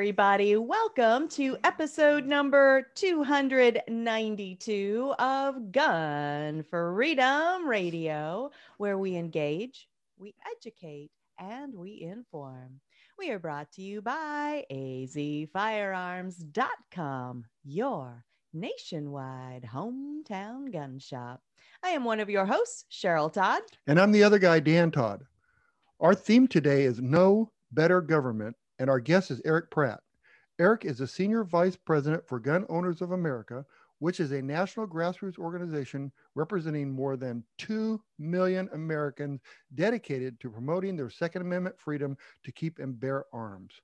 Everybody. Welcome to episode number 292 of Gun Freedom Radio, where we engage, we educate, and we inform. We are brought to you by azfirearms.com, your nationwide hometown gun shop. I am one of your hosts, Cheryl Todd. And I'm the other guy, Dan Todd. Our theme today is No Better Government, and our guest is Erich Pratt. Erich is a senior vice president for Gun Owners of America, which is a national grassroots organization representing more than 2 million Americans dedicated to promoting their Second Amendment freedom to keep and bear arms.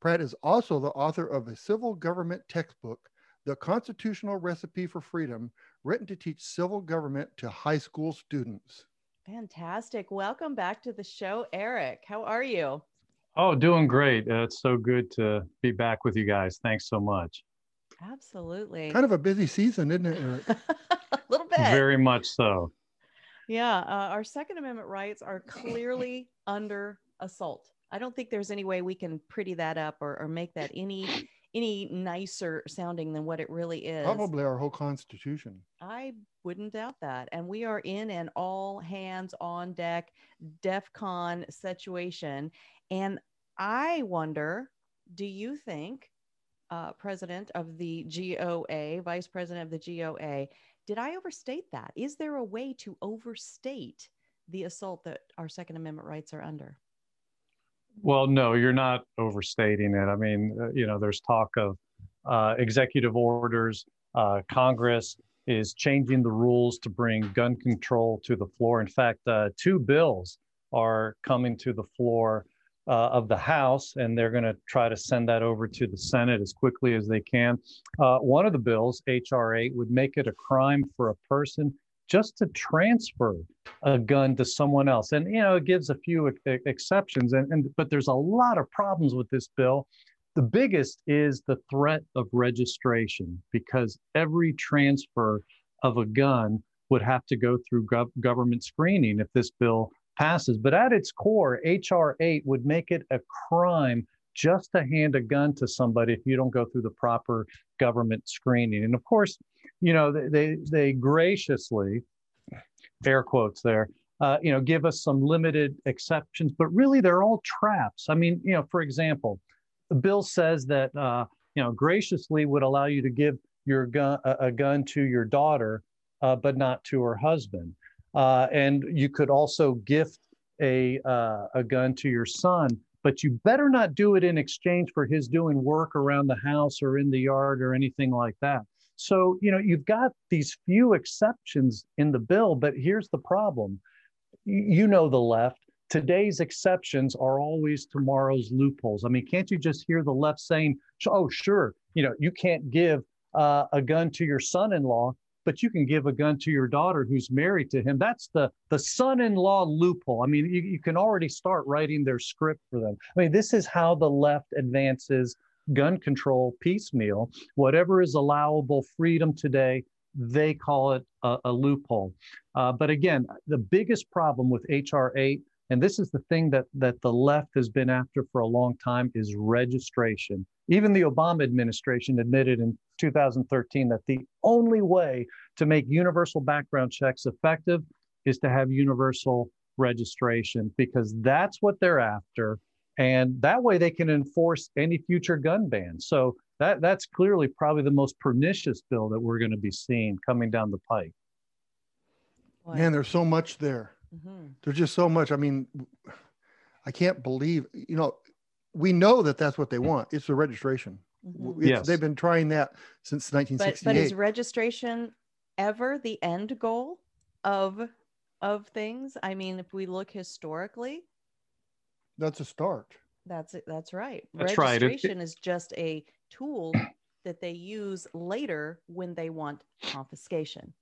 Pratt is also the author of a civil government textbook, The Constitutional Recipe for Freedom, written to teach civil government to high school students. Fantastic. Welcome back to the show, Erich. How are you? Oh, doing great. Uh, it's so good to be back with you guys. Thanks so much. Absolutely. Kind of a busy season, isn't it, Erich? a little bit. Very much so. Yeah. Uh, our Second Amendment rights are clearly under assault. I don't think there's any way we can pretty that up or, or make that any any nicer sounding than what it really is. Probably our whole Constitution. I wouldn't doubt that. And we are in an all hands on deck, DEF CON situation. And I wonder do you think, uh, president of the GOA, vice president of the GOA, did I overstate that? Is there a way to overstate the assault that our Second Amendment rights are under? Well, no, you're not overstating it. I mean, uh, you know, there's talk of uh, executive orders. Uh, Congress is changing the rules to bring gun control to the floor. In fact, uh, two bills are coming to the floor uh, of the House, and they're going to try to send that over to the Senate as quickly as they can. Uh, one of the bills, H.R. 8, would make it a crime for a person just to transfer a gun to someone else. And, you know, it gives a few ex- exceptions, and, and but there's a lot of problems with this bill. The biggest is the threat of registration because every transfer of a gun would have to go through gov- government screening if this bill passes. But at its core, H.R. 8 would make it a crime just to hand a gun to somebody if you don't go through the proper government screening. And of course, you know, they they graciously, air quotes there, uh, you know, give us some limited exceptions, but really they're all traps. I mean, you know, for example, the bill says that uh, you know graciously would allow you to give your gun a, a gun to your daughter, uh, but not to her husband. Uh, and you could also gift a, uh, a gun to your son, but you better not do it in exchange for his doing work around the house or in the yard or anything like that. So, you know, you've got these few exceptions in the bill, but here's the problem. You know, the left, today's exceptions are always tomorrow's loopholes. I mean, can't you just hear the left saying, oh, sure, you know, you can't give uh, a gun to your son in law, but you can give a gun to your daughter who's married to him. That's the the son-in-law loophole. I mean, you, you can already start writing their script for them. I mean, this is how the left advances gun control piecemeal. Whatever is allowable freedom today, they call it a, a loophole. Uh, but again, the biggest problem with HR 8 and this is the thing that that the left has been after for a long time is registration even the obama administration admitted in 2013 that the only way to make universal background checks effective is to have universal registration because that's what they're after. And that way they can enforce any future gun ban. So that that's clearly probably the most pernicious bill that we're going to be seeing coming down the pike. Man there's so much there. Mm-hmm. There's just so much. I mean, I can't believe, you know, we know that that's what they want. It's the registration. Mhm. It's- Yes. They've been trying that since But but is registration ever the end goal of of things? I mean, if we look historically, That's a start. that's it. That's right. That's right. It- it- Registration is just a tool that they use later when they want confiscation.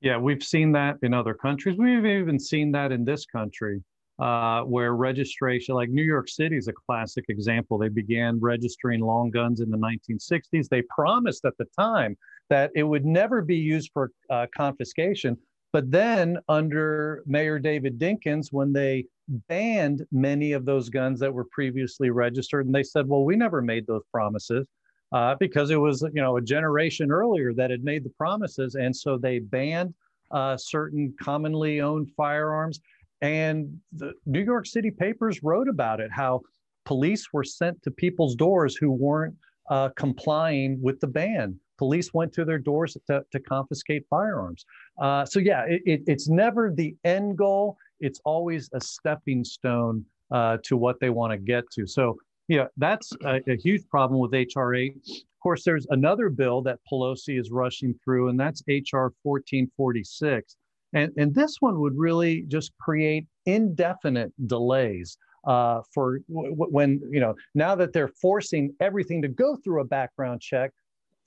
Yeah, we've seen that in other countries. We've even seen that in this country, uh, where registration, like New York City, is a classic example. They began registering long guns in the 1960s. They promised at the time that it would never be used for uh, confiscation. But then, under Mayor David Dinkins, when they banned many of those guns that were previously registered, and they said, "Well, we never made those promises." uh, because it was you know a generation earlier that had made the promises, and so they banned uh, certain commonly owned firearms. And the New York City papers wrote about it, how police were sent to people's doors who weren't uh, complying with the ban. Police went to their doors to, to confiscate firearms. Uh, so yeah, it, it, it's never the end goal. It's always a stepping stone uh, to what they want to get to. So yeah, that's a, a huge problem with HR 8. Of course, there's another bill that Pelosi is rushing through, and that's HR 1446. And, and this one would really just create indefinite delays uh, for w- when, you know, now that they're forcing everything to go through a background check,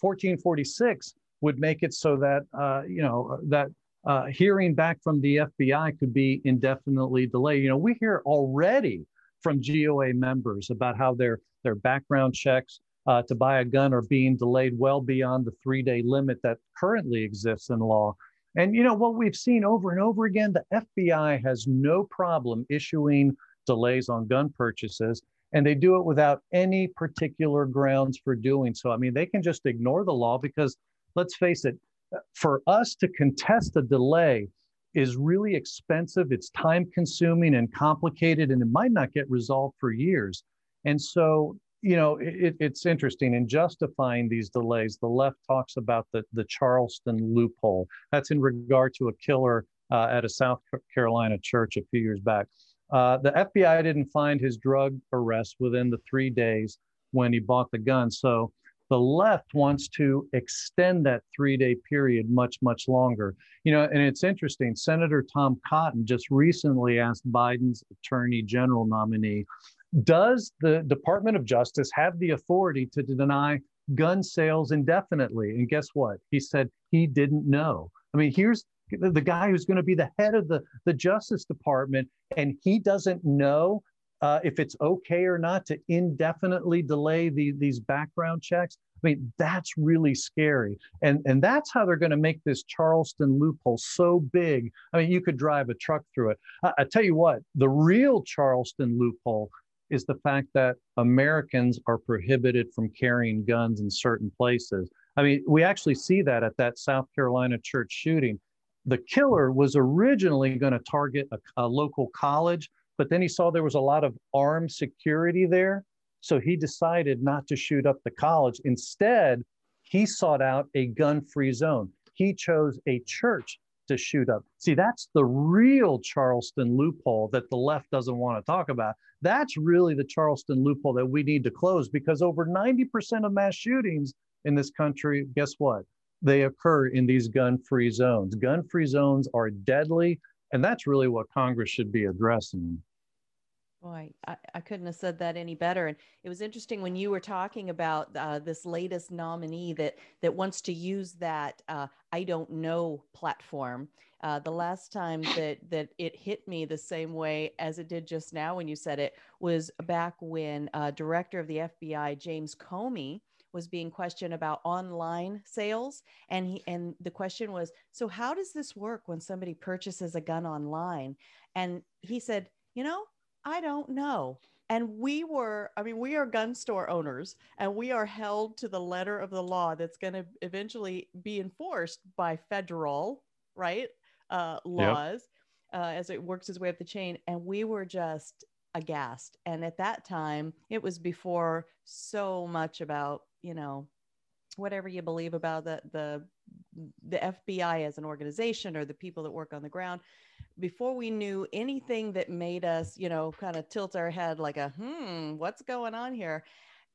1446 would make it so that, uh, you know, that uh, hearing back from the FBI could be indefinitely delayed. You know, we hear already from GOA members about how their their background checks uh, to buy a gun are being delayed well beyond the three day limit that currently exists in law. And you know what we've seen over and over again, the FBI has no problem issuing delays on gun purchases, and they do it without any particular grounds for doing so. I mean, they can just ignore the law because, let's face it, for us to contest a delay is really expensive. It's time consuming and complicated, and it might not get resolved for years. And so, you know, it, it's interesting in justifying these delays. The left talks about the, the Charleston loophole. That's in regard to a killer uh, at a South Carolina church a few years back. Uh, the FBI didn't find his drug arrest within the three days when he bought the gun. So the left wants to extend that three day period much, much longer. You know, and it's interesting. Senator Tom Cotton just recently asked Biden's attorney general nominee Does the Department of Justice have the authority to deny gun sales indefinitely? And guess what? He said he didn't know. I mean, here's the guy who's going to be the head of the, the Justice Department, and he doesn't know uh, if it's okay or not to indefinitely delay the, these background checks. I mean, that's really scary. And, and that's how they're going to make this Charleston loophole so big. I mean, you could drive a truck through it. I, I tell you what, the real Charleston loophole is the fact that Americans are prohibited from carrying guns in certain places. I mean, we actually see that at that South Carolina church shooting. The killer was originally going to target a, a local college but then he saw there was a lot of armed security there. So he decided not to shoot up the college. Instead, he sought out a gun free zone. He chose a church to shoot up. See, that's the real Charleston loophole that the left doesn't want to talk about. That's really the Charleston loophole that we need to close because over 90% of mass shootings in this country, guess what? They occur in these gun free zones. Gun free zones are deadly. And that's really what Congress should be addressing. Boy, I, I couldn't have said that any better. And it was interesting when you were talking about uh, this latest nominee that that wants to use that uh, "I don't know" platform. Uh, the last time that that it hit me the same way as it did just now when you said it was back when uh, Director of the FBI James Comey was being questioned about online sales and he and the question was so how does this work when somebody purchases a gun online and he said you know i don't know. And we were i mean we are gun store owners and we are held to the letter of the law that's going to eventually be enforced by federal right uh, laws yep. uh, as it works its way up the chain. And we were just aghast. And at that time it was before so much about you know whatever you believe about the the the FBI as an organization or the people that work on the ground before we knew anything that made us you know kind of tilt our head like a hmm what's going on here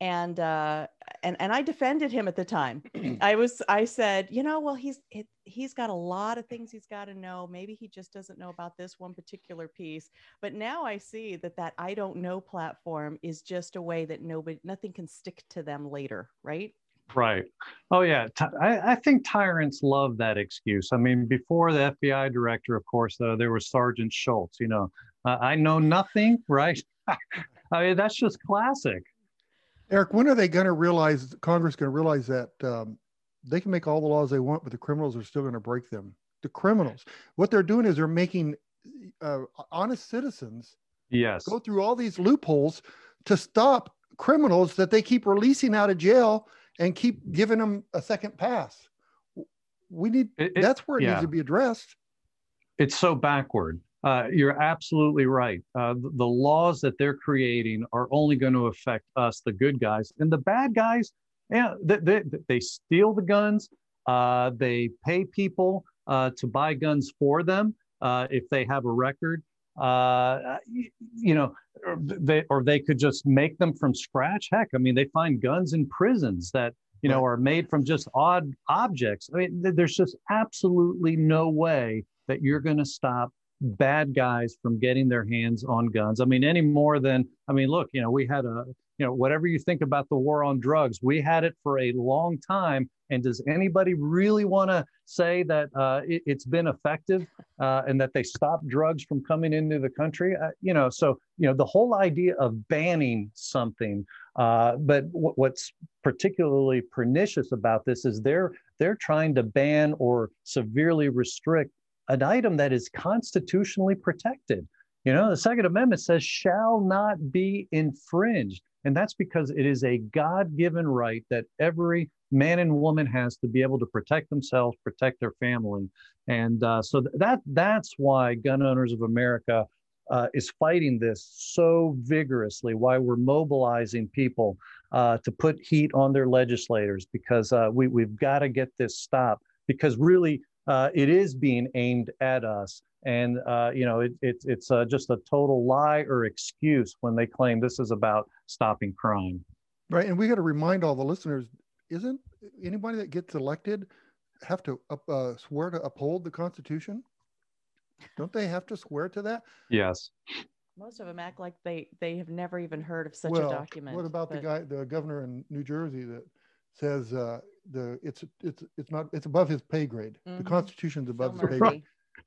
and uh, and and I defended him at the time. I was I said, you know, well he's it, he's got a lot of things he's got to know. Maybe he just doesn't know about this one particular piece. But now I see that that I don't know platform is just a way that nobody nothing can stick to them later, right? Right. Oh yeah. I, I think tyrants love that excuse. I mean, before the FBI director, of course, uh, there was Sergeant Schultz. You know, uh, I know nothing. Right. I mean, that's just classic. Erich, when are they going to realize, Congress going to realize that um, they can make all the laws they want, but the criminals are still going to break them? The criminals, what they're doing is they're making uh, honest citizens yes go through all these loopholes to stop criminals that they keep releasing out of jail and keep giving them a second pass. We need it, it, that's where it yeah. needs to be addressed. It's so backward. Uh, you're absolutely right. Uh, the, the, laws that they're creating are only going to affect us, the good guys, and the bad guys. Yeah, they, they, they steal the guns. Uh, they pay people uh, to buy guns for them uh, if they have a record. Uh, you, you, know, or they or they could just make them from scratch. Heck, I mean, they find guns in prisons that you know are made from just odd objects. I mean, there's just absolutely no way that you're going to stop bad guys from getting their hands on guns. I mean, any more than, I mean, look, you know, we had a, you know, whatever you think about the war on drugs, we had it for a long time. And does anybody really want to say that uh, it, has been effective uh, and that they stopped drugs from coming into the country? Uh, you know, so, you know, the whole idea of banning something, uh, but w- what's particularly pernicious about this is they're, they're trying to ban or severely restrict an item that is constitutionally protected. You know, the Second Amendment says shall not be infringed. And that's because it is a God given right that every man and woman has to be able to protect themselves, protect their family. And uh, so that that's why Gun Owners of America uh, is fighting this so vigorously, why we're mobilizing people uh, to put heat on their legislators, because uh, we, we've got to get this stopped. Because really, uh, it is being aimed at us. And, uh, you know, it, it it's uh, just a total lie or excuse when they claim this is about stopping crime. Right. And we got to remind all the listeners isn't anybody that gets elected have to uh, swear to uphold the Constitution? Don't they have to swear to that? Yes. Most of them act like they they have never even heard of such well, a document. What about but... the guy, the governor in New Jersey that says uh, the it's it's it's not it's above his pay grade. Mm-hmm. The Constitution's above his pay grade.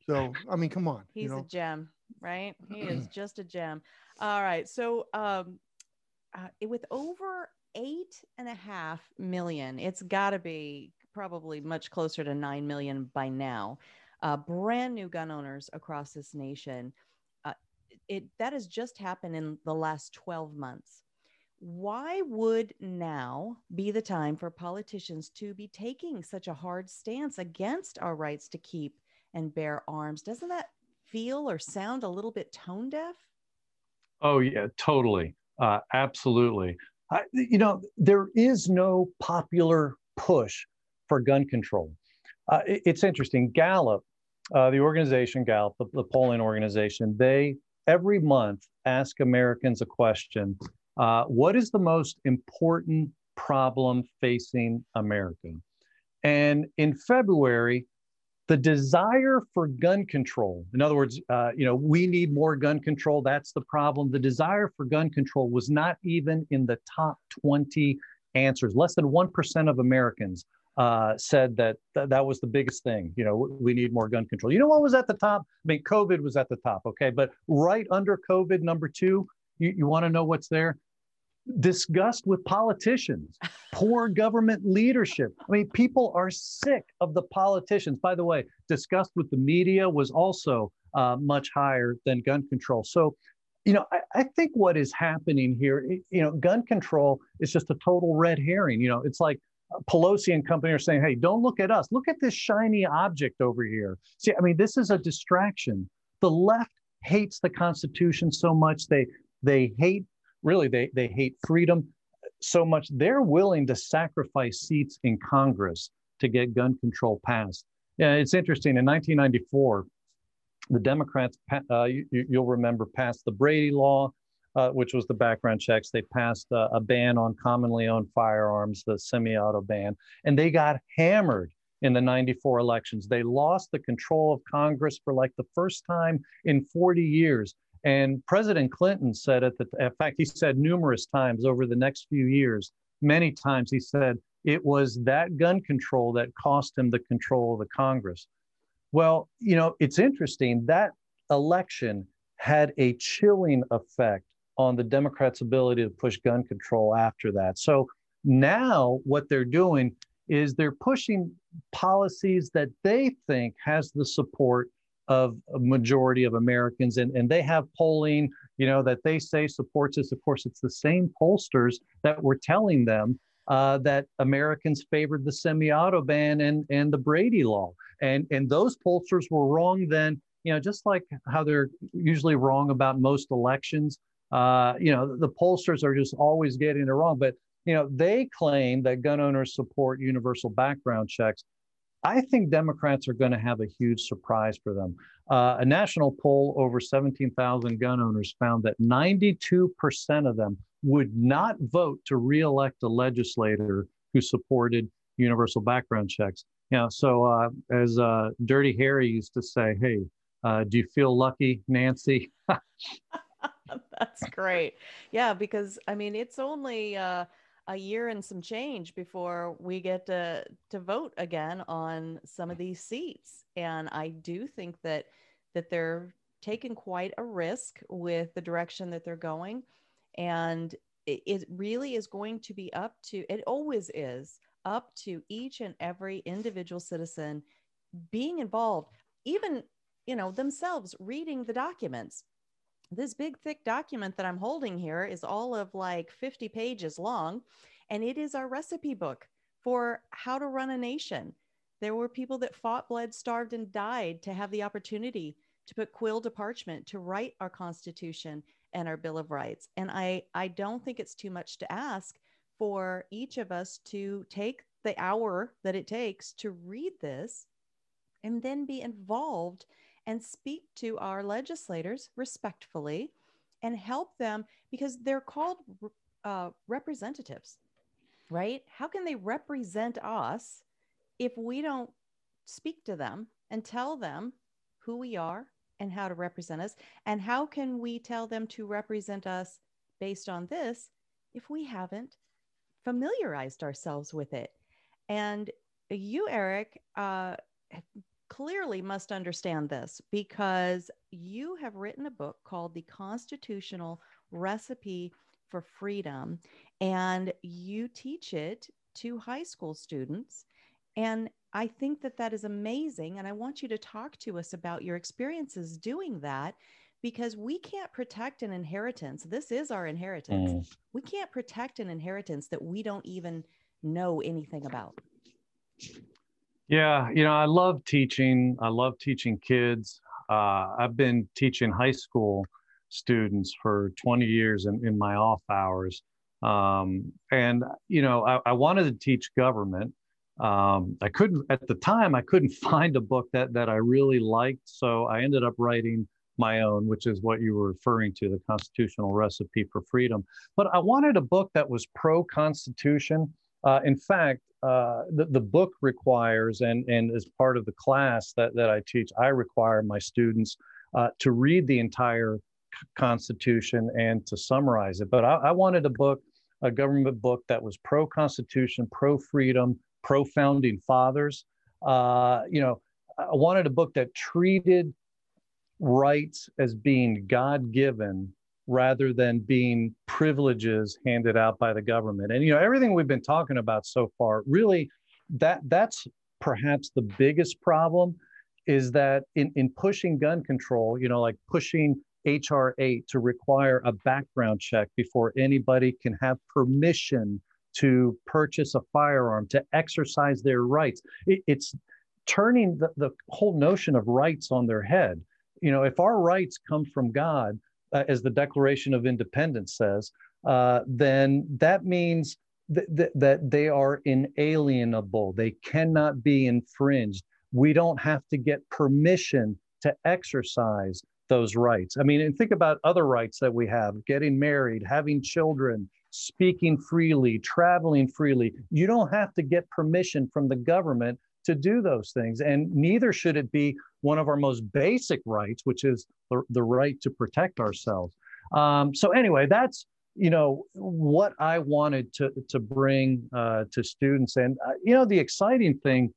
So I mean, come on. He's you know? a gem, right? He is just a gem. All right. So um, uh, with over eight and a half million, it's got to be probably much closer to nine million by now. Uh, brand new gun owners across this nation. Uh, it that has just happened in the last 12 months why would now be the time for politicians to be taking such a hard stance against our rights to keep and bear arms? Doesn't that feel or sound a little bit tone deaf? Oh, yeah, totally. Uh, absolutely. I, you know, there is no popular push for gun control. Uh, it, it's interesting. Gallup, uh, the organization Gallup, the, the polling organization, they every month ask Americans a question uh, what is the most important problem facing America? And in February, the desire for gun control, in other words, uh, you know, we need more gun control. That's the problem. The desire for gun control was not even in the top 20 answers. Less than 1% of Americans uh, said that th- that was the biggest thing. You know, we need more gun control. You know what was at the top? I mean, COVID was at the top, okay? But right under COVID, number two, you, you want to know what's there? Disgust with politicians, poor government leadership. I mean, people are sick of the politicians. By the way, disgust with the media was also uh, much higher than gun control. So, you know, I, I, think what is happening here, you know, gun control is just a total red herring. You know, it's like Pelosi and company are saying, hey, don't look at us. Look at this shiny object over here. See, I mean, this is a distraction. The left hates the Constitution so much. They they hate really they, they hate freedom so much they're willing to sacrifice seats in Congress to get gun control passed. Yeah, it's interesting. In 1994, the Democrats, uh, you, will remember, passed the Brady Law. uh, which was the background checks. They passed a ban on commonly owned firearms, the semi-auto ban, and they got hammered in the 94 elections. They lost the control of Congress for like the first time in 40 years. And President Clinton said at the, in fact, he said numerous times over the next few years, many times, he said it was that gun control that cost him the control of the Congress. Well, you know, it's interesting that election had a chilling effect on the Democrats' ability to push gun control after that. So now what they're doing is they're pushing policies that they think has the support of a majority of Americans, and, and they have polling, you know, that they say supports this. Of course, it's the same pollsters that were telling them uh, that Americans favored the semi-auto ban and and the Brady law, and and those pollsters were wrong then. You know, just like how they're usually wrong about most elections. Uh, you know, the pollsters are just always getting it wrong. But you know, they claim that gun owners support universal background checks. I think Democrats are going to have a huge surprise for them. Uh, a national poll over 17,000 gun owners found that 92% of them would not vote to reelect a legislator who supported universal background checks. Know, so uh, as uh, Dirty Harry used to say, hey, uh, do you feel lucky, Nancy? That's great. Yeah, because I mean, it's only uh, a year and some change before we get to to vote again on some of mm. these seats. And i do think that that they're taking quite a risk with the direction that they're going. And it, it really is going to be up to it always is up to each and every individual citizen being involved even you know themselves reading the documents this big thick document that I'm holding here is all of like 50 pages long, and it is our recipe book for how to run a nation. There were people that fought, bled, starved, and died to have the opportunity to put quill to parchment to write our Constitution and our Bill of Rights. And I, I don't think it's too much to ask for each of us to take the hour that it takes to read this and then be involved and speak to our legislators respectfully and help them because they're called uh, representatives, right? How can they represent us if we don't speak to them and tell them who we are and how to represent us? And how can we tell them to represent us based on this if we haven't familiarized ourselves with it? And you, Erich, uh, clearly must understand this because you have written a book called The Constitutional Recipe for Freedom, and you teach it to high school students. And I think that that is amazing. And I want you to talk to us about your experiences doing that because we can't protect an inheritance. This is our inheritance. Mm. We can't protect an inheritance that we don't even know anything about. Yeah, you know, I love teaching. I love teaching kids. Uh, I've been teaching high school students for 20 years in, in my off hours. Um, and, you know, I, I, wanted to teach government. Um, I couldn't, at the time, I couldn't find a book that, that I really liked. So I ended up writing my own, which is what you were referring to, the Constitutional Recipe for Freedom. But I wanted a book that was pro Constitution. Uh, in fact, uh, the, the book requires, and, and as part of the class that, that I teach, I require my students uh, to read the entire Constitution and to summarize it. But I, I wanted a book, a government book that was pro Constitution, pro freedom, pro founding fathers. Uh, you know, I wanted a book that treated rights as being God given rather than being privileges handed out by the government. And you know, everything we've been talking about so far, really, that that's perhaps the biggest problem is that in, in pushing gun control, you know, like pushing HR 8 to require a background check before anybody can have permission to purchase a firearm, to exercise their rights. It, it's turning the, the whole notion of rights on their head. You know, if our rights come from God, uh, as the Declaration of Independence says, uh, then that means th- th- that they are inalienable. They cannot be infringed. We don't have to get permission to exercise those rights. I mean, and think about other rights that we have getting married, having children, speaking freely, traveling freely. You don't have to get permission from the government to do those things. And neither should it be one of our most basic rights, which is the, the right to protect ourselves. Um, so, anyway, that's you know what I wanted to to bring uh, to students, and uh, you know the exciting thing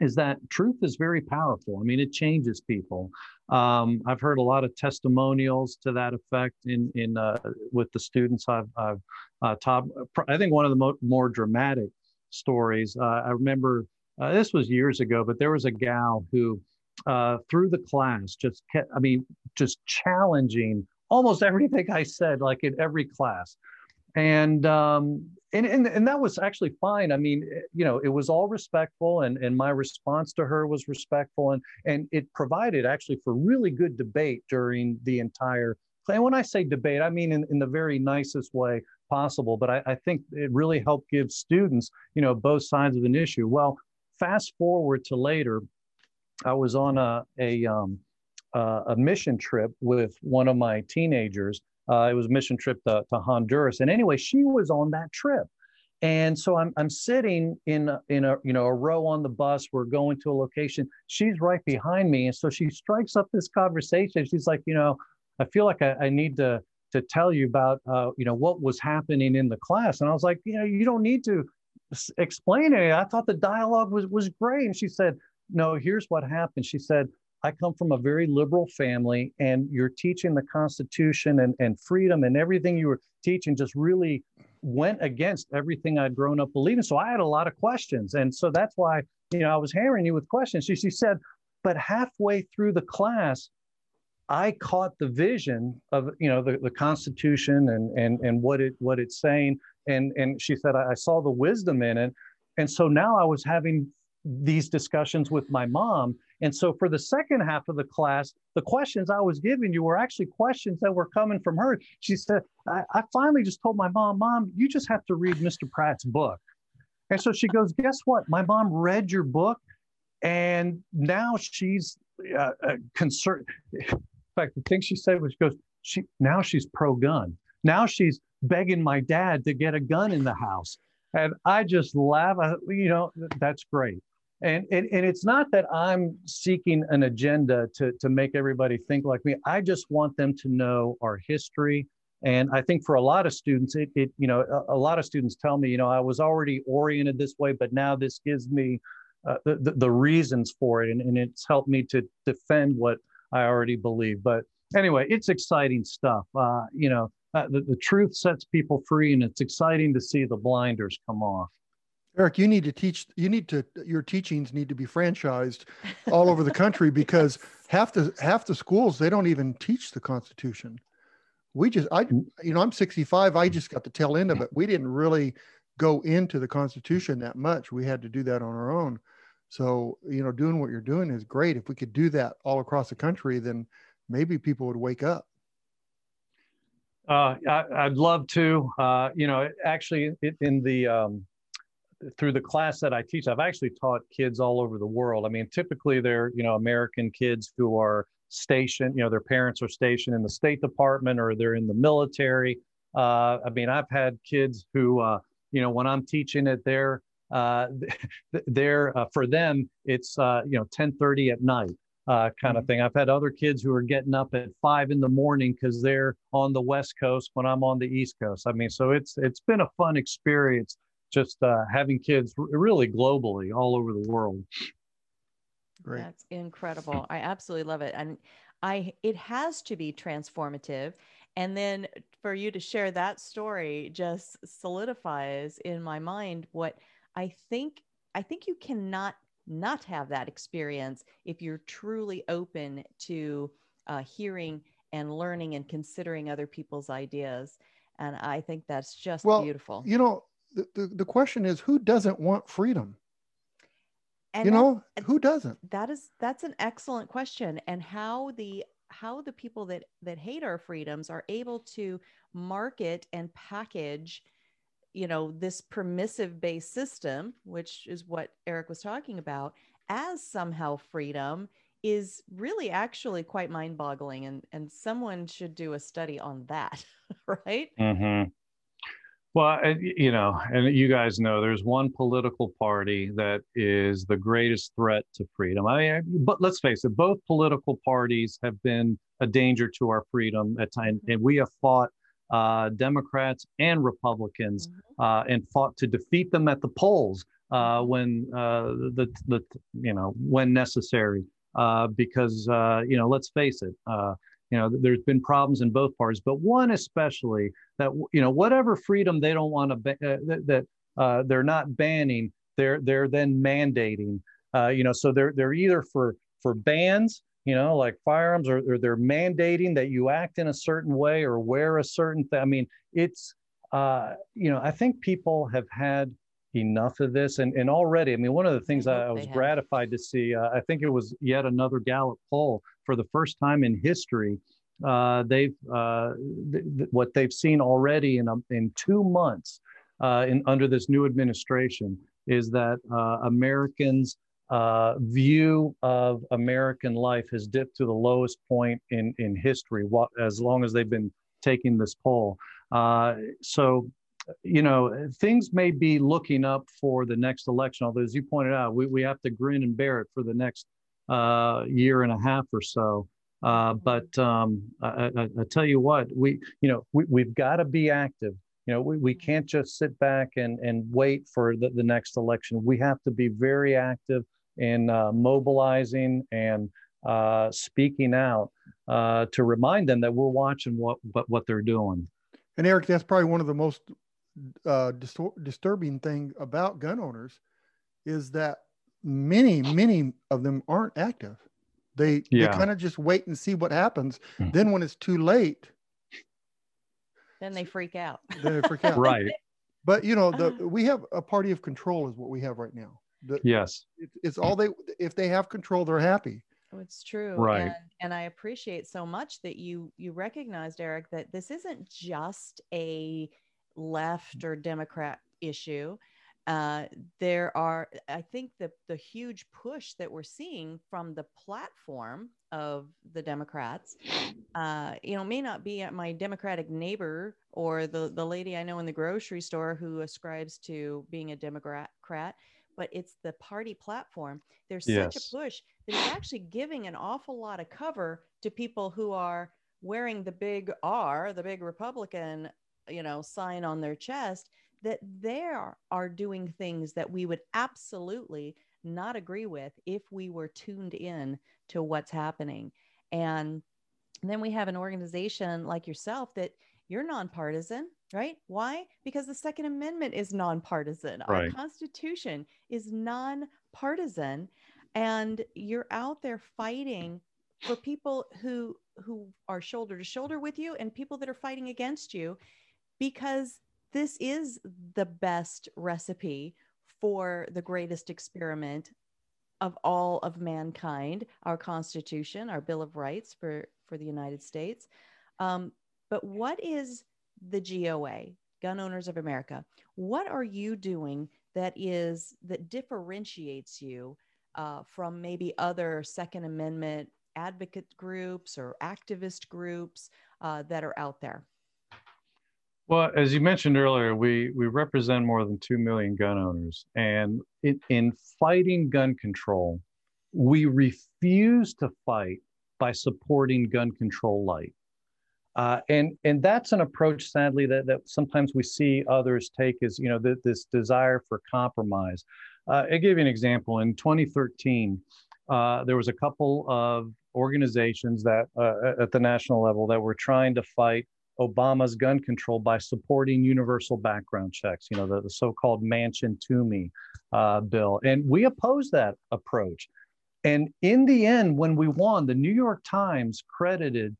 is that truth is very powerful. I mean, it changes people. Um, I've heard a lot of testimonials to that effect in in uh, with the students I've, I've uh, taught. I think one of the mo- more dramatic stories. Uh, I remember uh, this was years ago, but there was a gal who, uh, through the class, just kept. I mean, just challenging almost everything I said, like in every class and um, and, and and that was actually fine. I mean, you know, it was all respectful, and and my response to her was respectful, and and it provided actually for really good debate during the entire. And when I say debate, I mean in, in the very nicest way possible. But I, I think it really helped give students, you know, both sides of an issue. Well, fast forward to later, I was on a a um, uh, a mission trip with one of my teenagers uh, it was a mission trip to, to Honduras. And anyway, she was on that trip. And so I'm, I'm sitting in a, in a you know a row on the bus. We're going to a location. She's right behind me, and so she strikes up this conversation. She's like, you know, I feel like I, I need to to tell you about uh, you know what was happening in the class. And I was like, you know, you don't need to explain it. I thought the dialogue was was great. And she said, no, here's what happened. She said, I come from a very liberal family, and you're teaching the Constitution and, and freedom, and everything you were teaching just really went against everything I'd grown up believing. So I had a lot of questions. And so that's why, you know, I was hammering you with questions. She, she said, but halfway through the class, I caught the vision of, you know, the, the Constitution and, and, and what it, what it's saying. And, and she said, I, I saw the wisdom in it. And so now I was having these discussions with my mom and so for the second half of the class, the questions I was giving you were actually questions that were coming from her. She said, I, I finally just told my mom, Mom, you just have to read Mr. Pratt's book. And so she goes, Guess what? My mom read your book, and now she's uh, uh, concerned. In fact, the thing she said was, she goes, she now she's pro gun. Now she's begging my dad to get a gun in the house. And I just laugh. I, you know, that's great. And, and, and it's not that I'm seeking an agenda to, to make everybody think like me. I just want them to know our history. And I think for a lot of students, it, it you know, a, a lot of students tell me, you know, I was already oriented this way, but now this gives me uh, the, the, reasons for it. And, and it's helped me to defend what I already believe. But anyway, it's exciting stuff. Uh, you know, uh, the, the truth sets people free, and it's exciting to see the blinders come off. Erich, you need to teach. You need to your teachings need to be franchised all over the country because half the half the schools they don't even teach the Constitution. We just, I, you know, I'm 65. I just got the tail end of it. We didn't really go into the Constitution that much. We had to do that on our own. So, you know, doing what you're doing is great. If we could do that all across the country, then maybe people would wake up. Uh, I, would love to. Uh, you know, actually, in the um, through the class that I teach, I've actually taught kids all over the world. I mean, typically they're, you know, American kids who are stationed, you know, their parents are stationed in the State Department or they're in the military. Uh, I mean, I've had kids who, uh, you know, when I'm teaching it, they're, uh, they're uh, for them, it's, uh, you know, 1030 at night. Uh, kind of mm-hmm. thing. I've had other kids who are getting up at five in the morning because they're on the West Coast when I'm on the East Coast. I mean, so it's it's been a fun experience just uh, having kids really globally all over the world. Great. That's incredible. I absolutely love it. And I it has to be transformative. And then for you to share that story just solidifies in my mind what I think I think you cannot not have that experience if you're truly open to uh, hearing and learning and considering other people's ideas. And I think that's just well, beautiful. You know, the, the, the question is who doesn't want freedom? And you know, who doesn't? That is that's an excellent question. And how the how the people that that hate our freedoms are able to market and package you know this permissive based system which is what erich was talking about as somehow freedom is really actually quite mind boggling. And, and someone should do a study on that, right? Mm-hmm. Well, you know, and you guys know there's one political party that is the greatest threat to freedom. I mean, but let's face it, both political parties have been a danger to our freedom at times, mm-hmm. and we have fought uh, Democrats and Republicans mm-hmm. uh, and fought to defeat them at the polls uh, mm-hmm. when uh, the the you know when necessary. Uh, because uh, you know, let's face it, you know, there's been problems in both parties, but one especially that you know whatever freedom they don't want to ba- that, that they're not banning, they're they're then mandating. uh, you know, so they're they're either for for bans you know, like firearms, or, or, they're mandating that you act in a certain way or wear a certain thing. I mean, it's, uh, you know, I think people have had enough of this. And, and already, I mean, one of the things I, I was gratified to see, uh, I think it was yet another Gallup poll for the first time in history. Uh, they've uh, th- th- what they've seen already in a, in two months uh, in under this new administration is that uh, Americans uh, view of American life has dipped to the lowest point in, in history, what, as long as they've been taking this poll. Uh, so, you know, things may be looking up for the next election, although, as you pointed out, we, we have to grin and bear it for the next uh, year and a half or so. Uh, but um, I, I, I, tell you what, we, you know, we, we've got to be active. You know, we, we can't just sit back and, and wait for the, the next election. We have to be very active in uh, mobilizing and uh, speaking out uh, to remind them that we're watching what, what, what they're doing. And Erich, that's probably one of the most uh, disturbing thing about gun owners is that many, many of them aren't active. They, yeah. they kind of just wait and see what happens. Mm-hmm. Then when it's too late, then they freak out. Then they freak out. right. But you know, the we have a party of control is what we have right now. The, yes. It, it's all they, if they have control, they're happy. Oh, it's true. Right. And, and I appreciate so much that you, you recognized, Erich, that this isn't just a left or Democrat issue. Uh, there are, I think, the the huge push that we're seeing from the platform of the Democrats, uh, you know, may not be at my Democratic neighbor or the the lady I know in the grocery store who ascribes to being a Democrat but it's the party platform. There's yes. such a push that it's actually giving an awful lot of cover to people who are wearing the big R, the big Republican, you know, sign on their chest, that they are, are doing things that we would absolutely not agree with if we were tuned in to what's happening. And then we have an organization like yourself that you're nonpartisan, right? Why? Because the Second Amendment is nonpartisan. Right. Our Constitution is nonpartisan, and you're out there fighting for people who who are shoulder to shoulder with you and people that are fighting against you because this is the best recipe for the greatest experiment of all of mankind our constitution our bill of rights for for the united states um, but what is the GOA, Gun Owners of America? What are you doing that is that differentiates you uh, from maybe other Second Amendment advocate groups or activist groups uh, that are out there? Well, as you mentioned earlier, we, we represent more than 2 million gun owners. And in, in fighting gun control, we refuse to fight by supporting gun control light. Uh, and and that's an approach, sadly, that, that sometimes we see others take as you know th- this desire for compromise. Uh, I'll give you an example. In 2013, uh, there was a couple of organizations that uh, at the national level that were trying to fight Obama's gun control by supporting universal background checks. You know the, the so-called Manchin Toomey uh, bill, and we opposed that approach. And in the end, when we won, the New York Times credited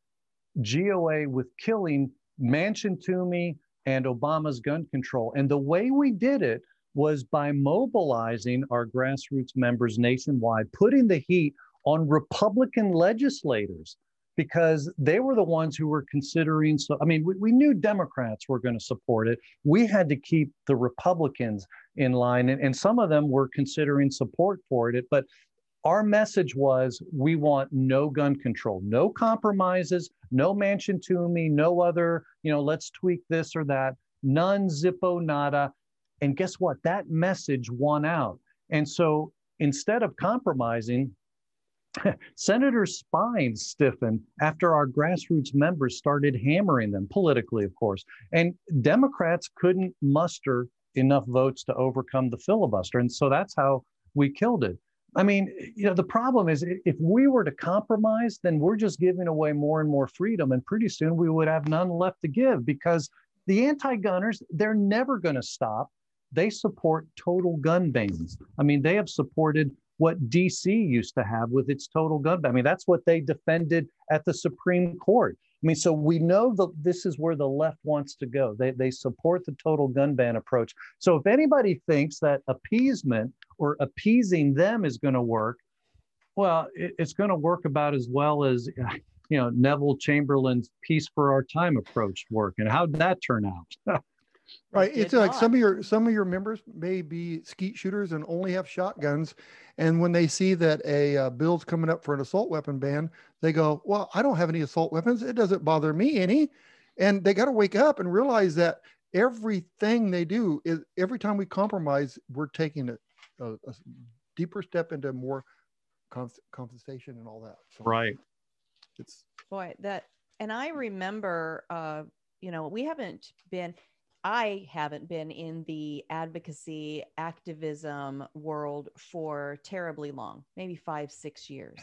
GOA with killing Manchin-Toomey and Obama's gun control. And the way we did it was by mobilizing our grassroots members nationwide, putting the heat on Republican legislators because they were the ones who were considering. So, I mean, we, we knew Democrats were going to support it. We had to keep the Republicans in line, and, and some of them were considering support for it. But our message was we want no gun control, no compromises, no Manchin Toomey, no other, you know, let's tweak this or that, none zippo nada. And guess what? That message won out. And so instead of compromising, Senator's spines stiffened after our grassroots members started hammering them politically, of course. And Democrats couldn't muster enough votes to overcome the filibuster. And so that's how we killed it. I mean, you know, the problem is if we were to compromise, then we're just giving away more and more freedom. And pretty soon we would have none left to give because the anti gunners, they're never going to stop. They support total gun bans. I mean, they have supported what DC used to have with its total gun ban. I mean, that's what they defended at the Supreme Court. I mean, so we know that this is where the left wants to go. They, they support the total gun ban approach. So if anybody thinks that appeasement or appeasing them is going to work, well, it, it's going to work about as well as you know Neville Chamberlain's "Peace for Our Time" approach work. And how'd that turn out? right. It's like some of your some of your members may be skeet shooters and only have shotguns, and when they see that a uh, bill's coming up for an assault weapon ban, they go, "Well, I don't have any assault weapons. It doesn't bother me any." And they got to wake up and realize that everything they do is every time we compromise, we're taking it a, a deeper step into more compensation and all that. So right. It's boy that, and I remember, uh, you know, we haven't been. I haven't been in the advocacy activism world for terribly long, maybe five, six years.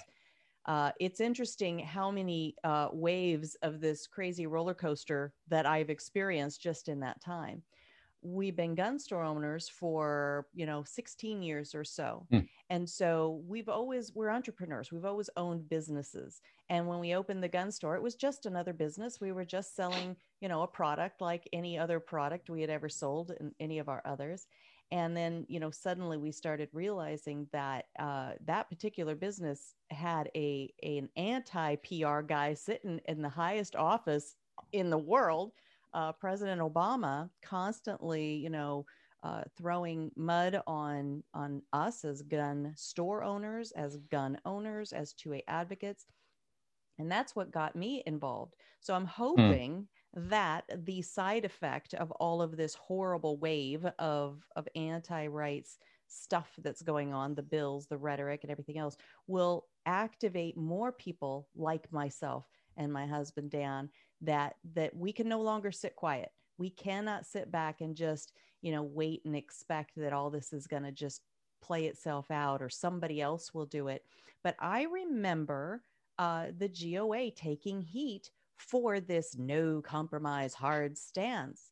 Uh, it's interesting how many uh, waves of this crazy roller coaster that I've experienced just in that time we've been gun store owners for you know 16 years or so. Mm. and so we've always we're entrepreneurs. We've always owned businesses. And when we opened the gun store it was just another business. We were just selling you know a product like any other product we had ever sold in any of our others. And then you know suddenly we started realizing that uh, that particular business had a an anti pr guy sitting in the highest office in the world uh, President Obama constantly, you know, uh, throwing mud on on us as gun store owners, as gun owners, as 2A advocates, and that's what got me involved. So I'm hmm. hoping mm. that the side effect of all of this horrible wave of of anti-rights stuff that's going on, the bills, the rhetoric, and everything else, will activate more people like myself and my husband Dan that that we can no longer sit quiet. We cannot sit back and just you know wait and expect that all this is going to just play itself out or somebody else will do it. But i remember uh, the goa taking heat for this no compromise hard stance.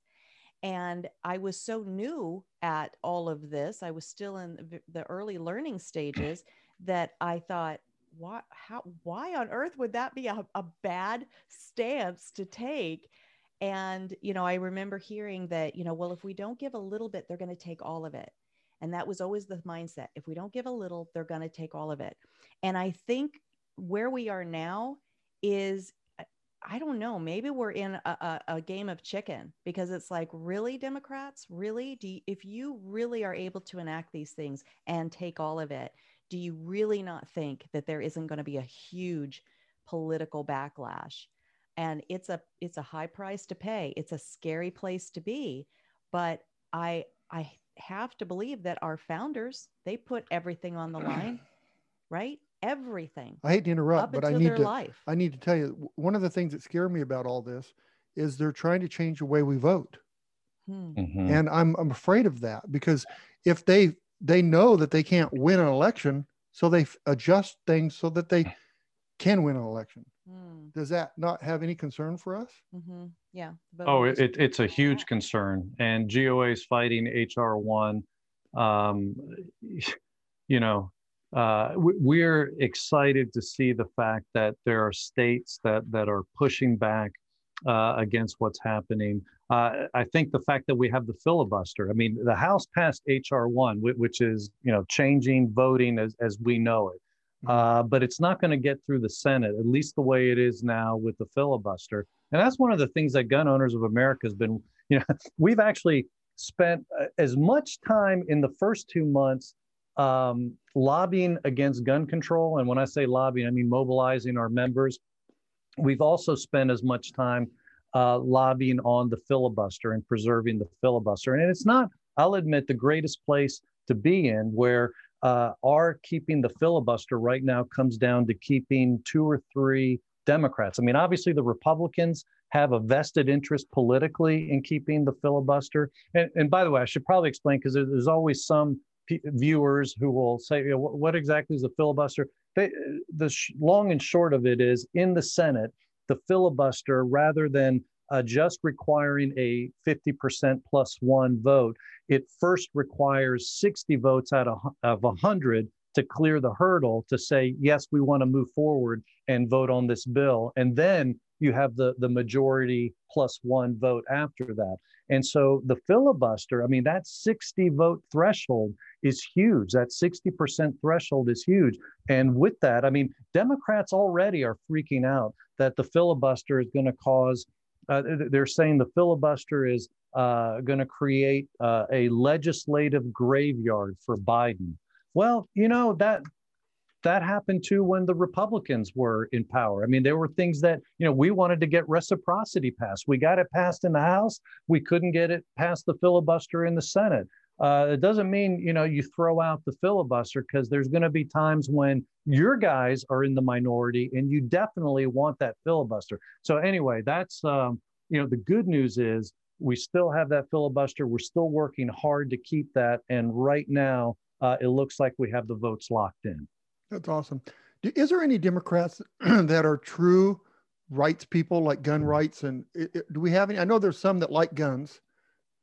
And i was so new at all of this i was still in the early learning stages that i thought why how why on earth would that be a, a bad stance to take? And you know i remember hearing that you know well if we don't give a little bit they're going to take all of it. And that was always the mindset. If we don't give a little they're going to take all of it. And i think where we are now is i don't know maybe we're in a, a, a game of chicken because it's like really democrats? Really? Do you, if you really are able to enact these things and take all of it do you really not think that there isn't going to be a huge political backlash and it's a it's a high price to pay it's a scary place to be but i i have to believe that our founders they put everything on the line right everything i hate to interrupt but i need to life. i need to tell you one of the things that scare me about all this is they're trying to change the way we vote hmm. mm-hmm. and i'm i'm afraid of that because if they they know that they can't win an election, so they adjust things so that they can win an election. Mm. Does that not have any concern for us? Mm-hmm. Yeah. Oh, it, it, it's a huge concern, and GOA is fighting HR one. Um, you know, uh, we're excited to see the fact that there are states that that are pushing back uh, against what's happening. Uh, I think the fact that we have the filibuster. I mean, the House passed HR one, which is you know changing voting as as we know it, mm-hmm. uh, but it's not going to get through the Senate, at least the way it is now with the filibuster. And that's one of the things that Gun Owners of America has been. You know, we've actually spent uh, as much time in the first two months um, lobbying against gun control. And when I say lobbying, I mean mobilizing our members. We've also spent as much time uh, lobbying on the filibuster and preserving the filibuster. And it's not, I'll admit, the greatest place to be in where uh, our keeping the filibuster right now comes down to keeping two or three Democrats. I mean, obviously, the Republicans have a vested interest politically in keeping the filibuster. And, and by the way, I should probably explain because there's always some p- viewers who will say, you know, what, what, exactly is the filibuster? They, the sh- long and short of it is in the Senate, the filibuster, rather than uh, just requiring a 50% plus one vote, it first requires 60 votes out of, of 100 to clear the hurdle to say, yes, we want to move forward and vote on this bill. And then you have the, the majority plus one vote after that. And so the filibuster, I mean, that 60 vote threshold is huge. That 60% threshold is huge. And with that, I mean, Democrats already are freaking out that the filibuster is going to cause, uh, they're saying the filibuster is uh, going to create uh, a legislative graveyard for Biden. Well, you know, that that happened too when the Republicans were in power. I mean, there were things that, you know, we wanted to get reciprocity passed. We got it passed in the House. We couldn't get it past the filibuster in the Senate. Uh, it doesn't mean, you know, you throw out the filibuster because there's going to be times when your guys are in the minority and you definitely want that filibuster. So, anyway, that's, um, you know, the good news is we still have that filibuster. We're still working hard to keep that. And right now, uh, it looks like we have the votes locked in. That's awesome. Is there any Democrats that are true rights people, like gun rights? And it, it, do we have any? I know there's some that like guns.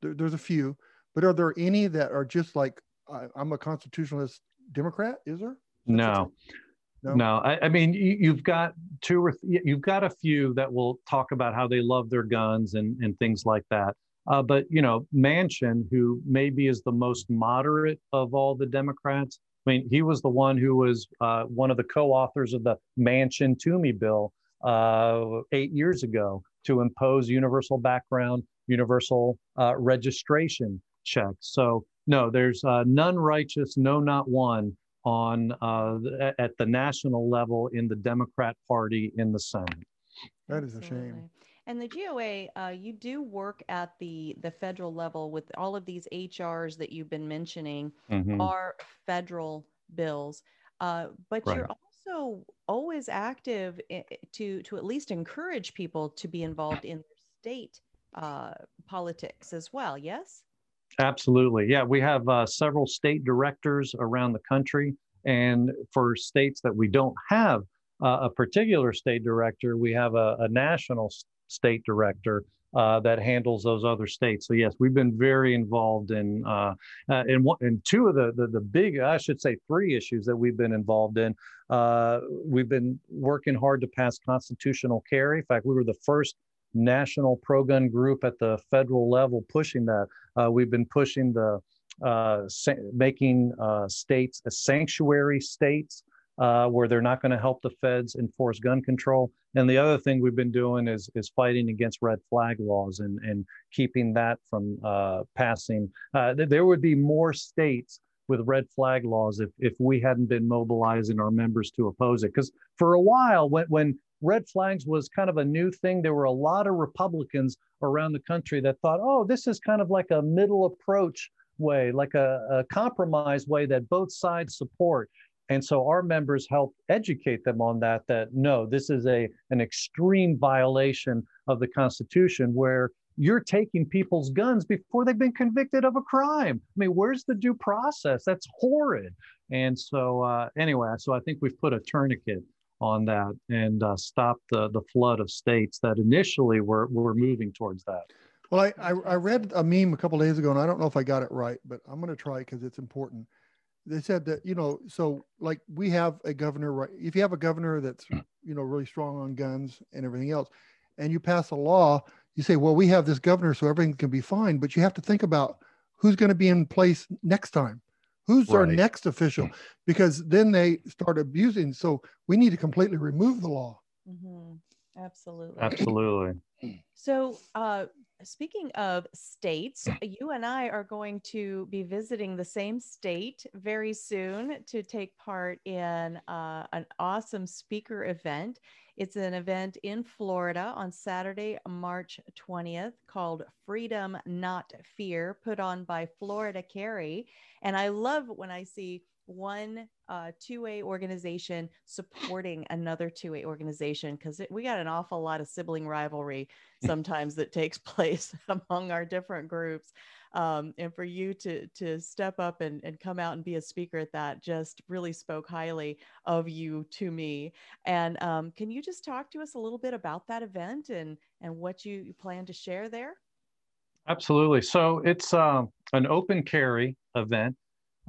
There, there's a few, but are there any that are just like I, am a constitutionalist Democrat? Is there? No. No, no. I, I, mean, you, have got two or th- you've got a few that will talk about how they love their guns and, and things like that. Uh, but you know, Manchin, who maybe is the most moderate of all the Democrats, I mean, he was the one who was uh, one of the co-authors of the Manchin Toomey bill uh, eight years ago to impose universal background, universal uh, registration checks. So no, there's uh, none righteous, no, not one on uh, at the national level in the Democrat Party in the Senate. That is a shame. And the GOA, uh, you do work at the the federal level with all of these HRs that you've been mentioning mm-hmm. are federal bills, uh, but right. you're also always active to to at least encourage people to be involved in their state uh, politics as well. Yes. Absolutely, yeah. We have uh, several state directors around the country, and for states that we don't have uh, a particular state director, we have a, a national state director uh, that handles those other states. So yes, we've been very involved in uh, uh, in, in two of the, the, the big, I should say, three issues that we've been involved in. Uh, we've been working hard to pass constitutional carry. In fact, we were the first national pro-gun group at the federal level pushing that. Uh, we've been pushing the uh, making states a sanctuary states uh, where they're not going to help the feds enforce gun control. And the other thing we've been doing is is fighting against red flag laws and and keeping that from uh, passing. Uh, there would be more states with red flag laws if if we hadn't been mobilizing our members to oppose it. Because for a while, when when red flags was kind of a new thing, there were a lot of Republicans around the country that thought, oh, this is kind of like a middle approach way, like a, a compromise way that both sides support. And so our members help educate them on that, that no, this is a, an extreme violation of the Constitution where you're taking people's guns before they've been convicted of a crime. I mean, where's the due process? That's horrid. And so, uh, anyway, so I think we've put a tourniquet on that and uh, stopped the, the flood of states that initially were, were moving towards that. Well, I, I, I read a meme a couple days ago, and I don't know if I got it right, but I'm going to try because it's important they said that you know so like we have a governor right if you have a governor that's you know really strong on guns and everything else and you pass a law you say well we have this governor so everything can be fine but you have to think about who's going to be in place next time. Who's right. our next official? Because then they start abusing so we need to completely remove the law. Mm-hmm. absolutely. Absolutely. So uh speaking of states, you and I are going to be visiting the same state very soon to take part in uh, an awesome speaker event. It's an event in Florida on Saturday, March 20th called Freedom Not Fear, put on by Florida Carry. And I love when I see one uh, 2A organization supporting another 2A organization because we got an awful lot of sibling rivalry sometimes that takes place among our different groups. Um, and for you to to step up and, and come out and be a speaker at that just really spoke highly of you to me. And um, can you just talk to us a little bit about that event and and what you, plan to share there? Absolutely. So it's uh, an open carry event.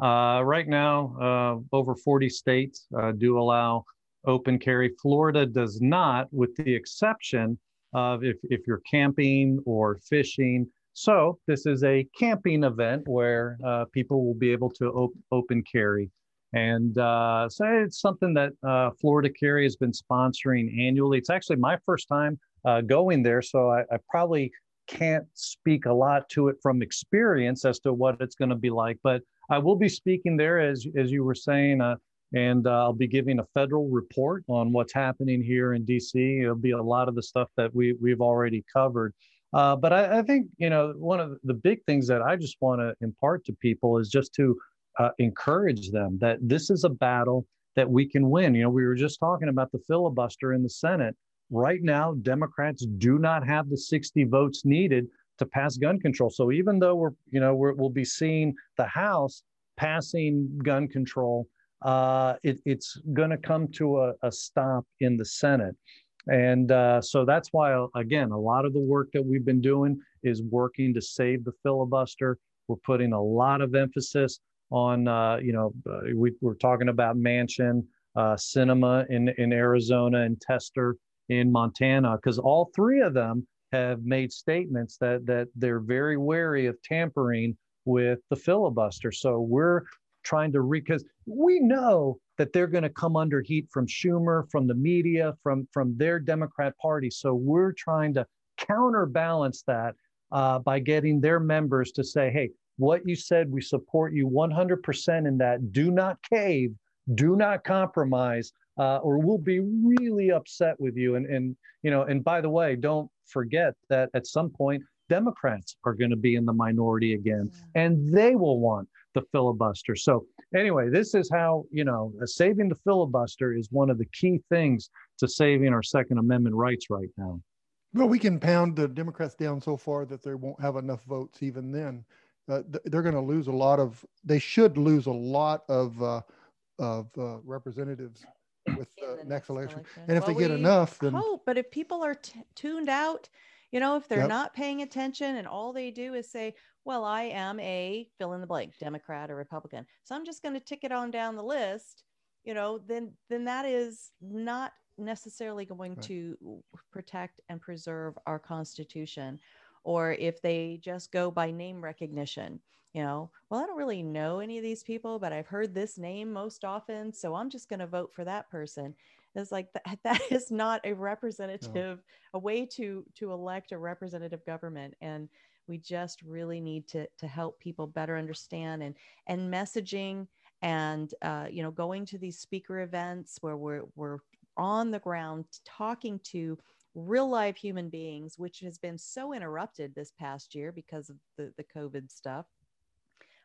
Uh, right now, uh, over 40 states uh, do allow open carry. Florida does not, with the exception of if, if you're camping or fishing. So this is a camping event where uh, people will be able to op- open carry. And uh, so it's something that uh, Florida Carry has been sponsoring annually. It's actually my first time going there, so I, I probably can't speak a lot to it from experience as to what it's going to be like. But I will be speaking there, as as you were saying, uh, and uh, I'll be giving a federal report on what's happening here in DC. It'll be a lot of the stuff that we we've already covered. Uh, but I, I, think you know one of the big things that I just want to impart to people is just to uh, encourage them that this is a battle that we can win. You know, we were just talking about the filibuster in the Senate. Right now, Democrats do not have the 60 votes needed to pass gun control. So even though we're, you know, we will be seeing the House passing gun control, uh, it, it's going to come to a, a, stop in the Senate. And uh, so that's why, again, a lot of the work that we've been doing is working to save the filibuster. We're putting a lot of emphasis on, uh, you know, uh, we, are talking about Manchin, uh, Sinema in, in Arizona, and Tester in Montana, because all three of them have made statements that that they're very wary of tampering with the filibuster. So we're trying to because we know that they're going to come under heat from Schumer, from the media, from from their Democrat Party. So we're trying to counterbalance that uh, by getting their members to say, "Hey, what you said, we support you 100% in that. Do not cave, do not compromise." Uh, or we'll be really upset with you. And and you know, and by the way, don't forget that at some point Democrats are going to be in the minority again, yeah. and they will want the filibuster. So anyway, this is how you know saving the filibuster is one of the key things to saving our Second Amendment rights right now. Well, we can pound the Democrats down so far that they won't have enough votes even then. Uh, they're going to lose a lot of. They should lose a lot of uh, of uh, representatives with the, next, next election. election. And if well, they get enough, then hope. But if people are t- tuned out, you know, if they're yep. not paying attention and all they do is say, "Well, I am a fill in the blank, Democrat or Republican," so I'm just going to tick it on down the list. You know, then then that is not necessarily going right. to protect and preserve our Constitution. Or if they just go by name recognition, you know, well, I don't really know any of these people, but I've heard this name most often. So I'm just going to vote for that person. It's like that, that is not a representative, no. a way to, to elect a representative government. And we just really need to, to help people better understand and, and messaging and, uh, you know, going to these speaker events where we're, we're on the ground talking to real live human beings, which has been so interrupted this past year because of the, the COVID stuff.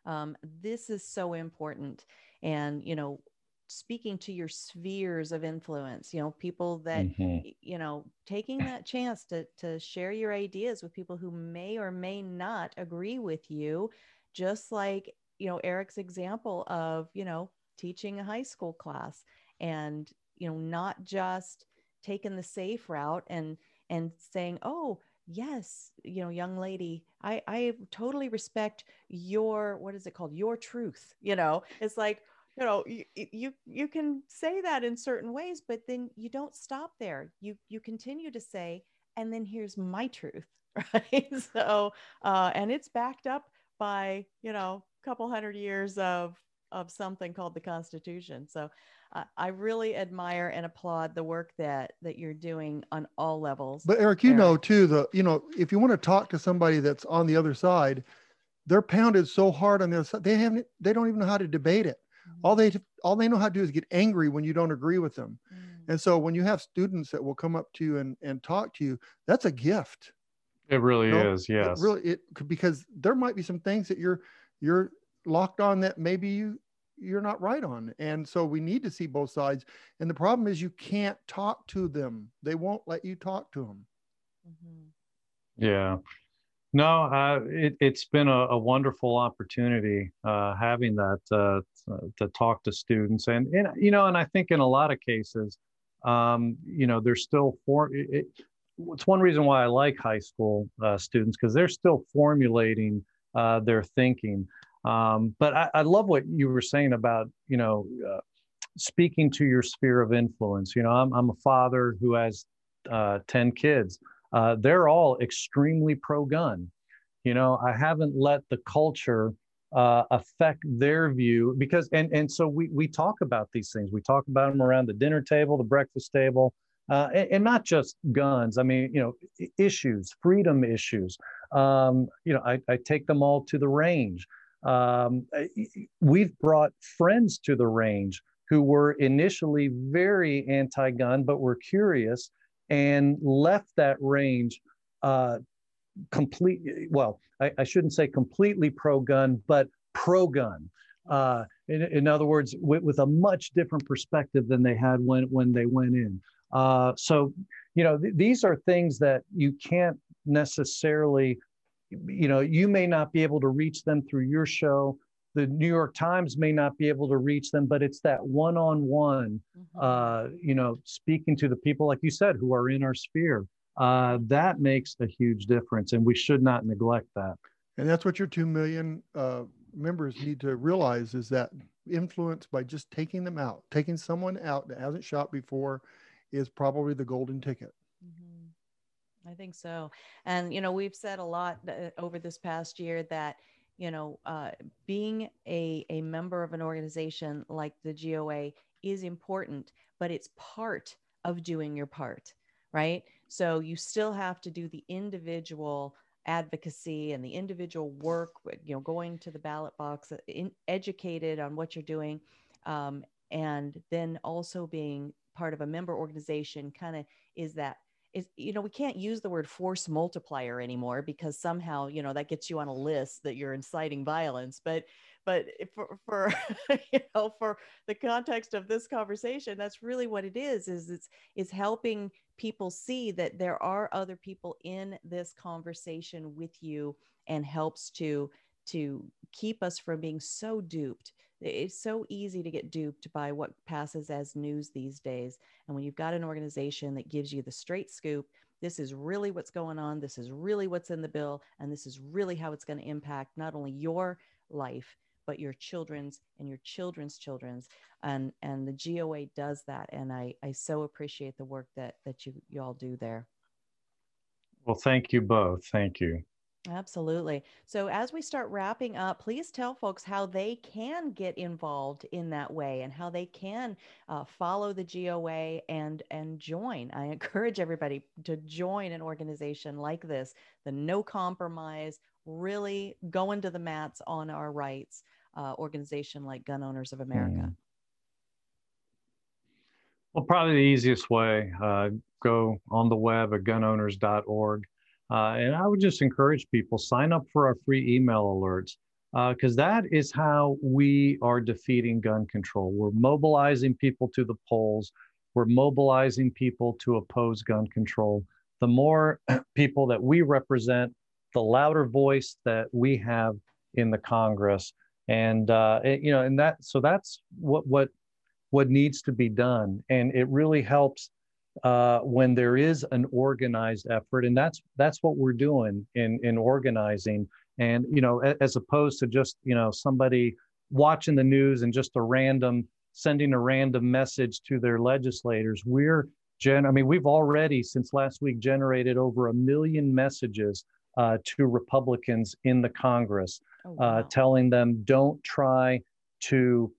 Um, this is so important. And, you know, speaking to your spheres of influence, you know, people that, mm-hmm. you know, taking that chance to, to share your ideas with people who may or may not agree with you, just like, you know, Erich's example of, you know, teaching a high school class and, you know, not just taking the safe route and, and saying, oh, yes you know young lady i i totally respect your what is it called? Your truth you know? It's like you know you, you you can say that in certain ways but then you don't stop there. You you continue to say and then here's my truth right? So uh and it's backed up by you know a couple hundred years of of something called the Constitution. So uh, I really admire and applaud the work that that you're doing on all levels. But Erich, you Erich. know too the you know if you want to talk to somebody that's on the other side, they're pounded so hard on the other side they haven't they don't even know how to debate it. Mm-hmm. All they all they know how to do is get angry when you don't agree with them. Mm-hmm. And so when you have students that will come up to you and and talk to you, that's a gift. It really you know? is, yes. It really it because there might be some things that you're you're locked on that maybe you you're not right on. And so we need to see both sides. And the problem is you can't talk to them. They won't let you talk to them. Mm-hmm. Yeah. No, uh, it, has been a, a, wonderful opportunity uh, having that uh, to talk to students, and, and you know, and I think in a lot of cases, um, you know, they're still for. It, it's one reason why I like high school uh, students because they're still formulating uh, their thinking. Um, but I, I, love what you were saying about, you know, uh, speaking to your sphere of influence. You know, I'm, I'm a father who has uh, 10 kids. Uh, they're all extremely pro gun. You know, I haven't let the culture uh, affect their view because, and, and so we, we talk about these things. We talk about them around the dinner table, the breakfast table, uh, and, and, not just guns. I mean, you know, issues, freedom issues. Um, you know, I, I, take them all to the range. Um, we've brought friends to the range who were initially very anti-gun, but were curious and left that range uh, complete. Well, I, I, shouldn't say completely pro-gun, but pro-gun. Uh, in, in, other words, with, with, a much different perspective than they had when when they went in. Uh, so, you know, th- these are things that you can't necessarily you know, you may not be able to reach them through your show. The New York Times may not be able to reach them, but it's that one-on-one, mm-hmm. uh, you know, speaking to the people, like you said, who are in our sphere. Uh, that makes a huge difference, and we should not neglect that. And that's what your two million uh, members need to realize is that influence by just taking them out, taking someone out that hasn't shot before, is probably the golden ticket. I think so. And, you know, we've said a lot uh, over this past year that, you know, uh, being a, a member of an organization like the GOA is important, but it's part of doing your part, right? So you still have to do the individual advocacy and the individual work, you know, going to the ballot box, uh, in, educated on what you're doing, um, and then also being part of a member organization kind of is that is you know we can't use the word force multiplier anymore because somehow you know that gets you on a list that you're inciting violence but but for, for you know for the context of this conversation that's really what it is is it's is helping people see that there are other people in this conversation with you and helps to to keep us from being so duped it's so easy to get duped by what passes as news these days. And when you've got an organization that gives you the straight scoop, this is really what's going on, this is really what's in the bill, and this is really how it's going to impact not only your life, but your children's and your children's children's. And and the GOA does that. And I, I so appreciate the work that that you, you all do there. Well, thank you both. Thank you. Absolutely. So, as we start wrapping up, please tell folks how they can get involved in that way and how they can uh, follow the GOA and and join. I encourage everybody to join an organization like this, the No Compromise, really going to the mats on our rights uh, organization like Gun Owners of America. Well, probably the easiest way, uh, go on the web at gunowners.org uh, and I would just encourage people sign up for our free email alerts because uh, that is how we are defeating gun control. We're mobilizing people to the polls. We're mobilizing people to oppose gun control. The more people that we represent, the louder voice that we have in the Congress. And uh, it, you know, and that so that's what what what needs to be done. And it really helps uh, when there is an organized effort, and that's that's what we're doing in in organizing. And you know, as opposed to just you know somebody watching the news and just a random sending a random message to their legislators, we're gen. I mean, we've already since last week generated over a million messages uh, to Republicans in the Congress, oh, uh, wow. uh, telling them don't try to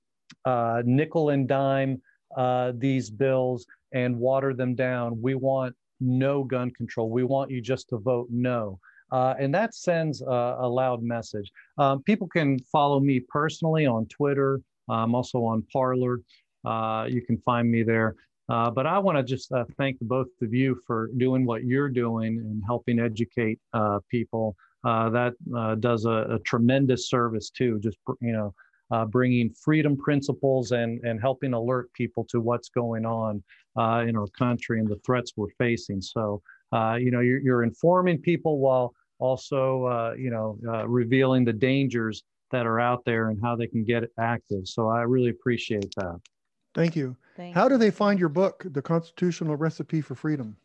uh, nickel and dime uh, these bills and water them down. We want no gun control. We want you just to vote no. Uh, and that sends a, a loud message. Um, people can follow me personally on Twitter. I'm also on Parler. Uh, you can find me there. Uh, but I want to just uh, thank both of you for doing what you're doing and helping educate uh, people. Uh, that does a, a, tremendous service too. Just you know, uh, bringing freedom principles and and helping alert people to what's going on uh, in our country and the threats we're facing. So uh, you know, you're, you're, informing people while also uh, you know revealing the dangers that are out there and how they can get active. So I really appreciate that. Thank you. Thank How do they find your book, The Constitutional Recipe for Freedom?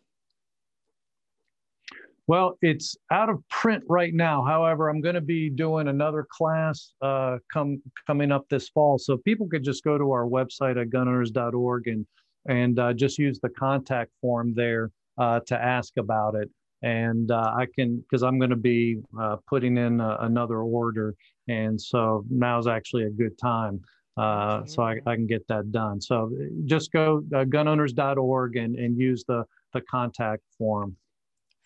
Well, it's out of print right now. However, I'm going to be doing another class uh, come coming up this fall, so people could just go to our website at gunowners.org and and uh, just use the contact form there uh, to ask about it. And uh, I can because I'm going to be uh, putting in a, another order, and so now's actually a good time uh, so I, I, can get that done. So just go uh, gunowners.org and, and use the, the contact form.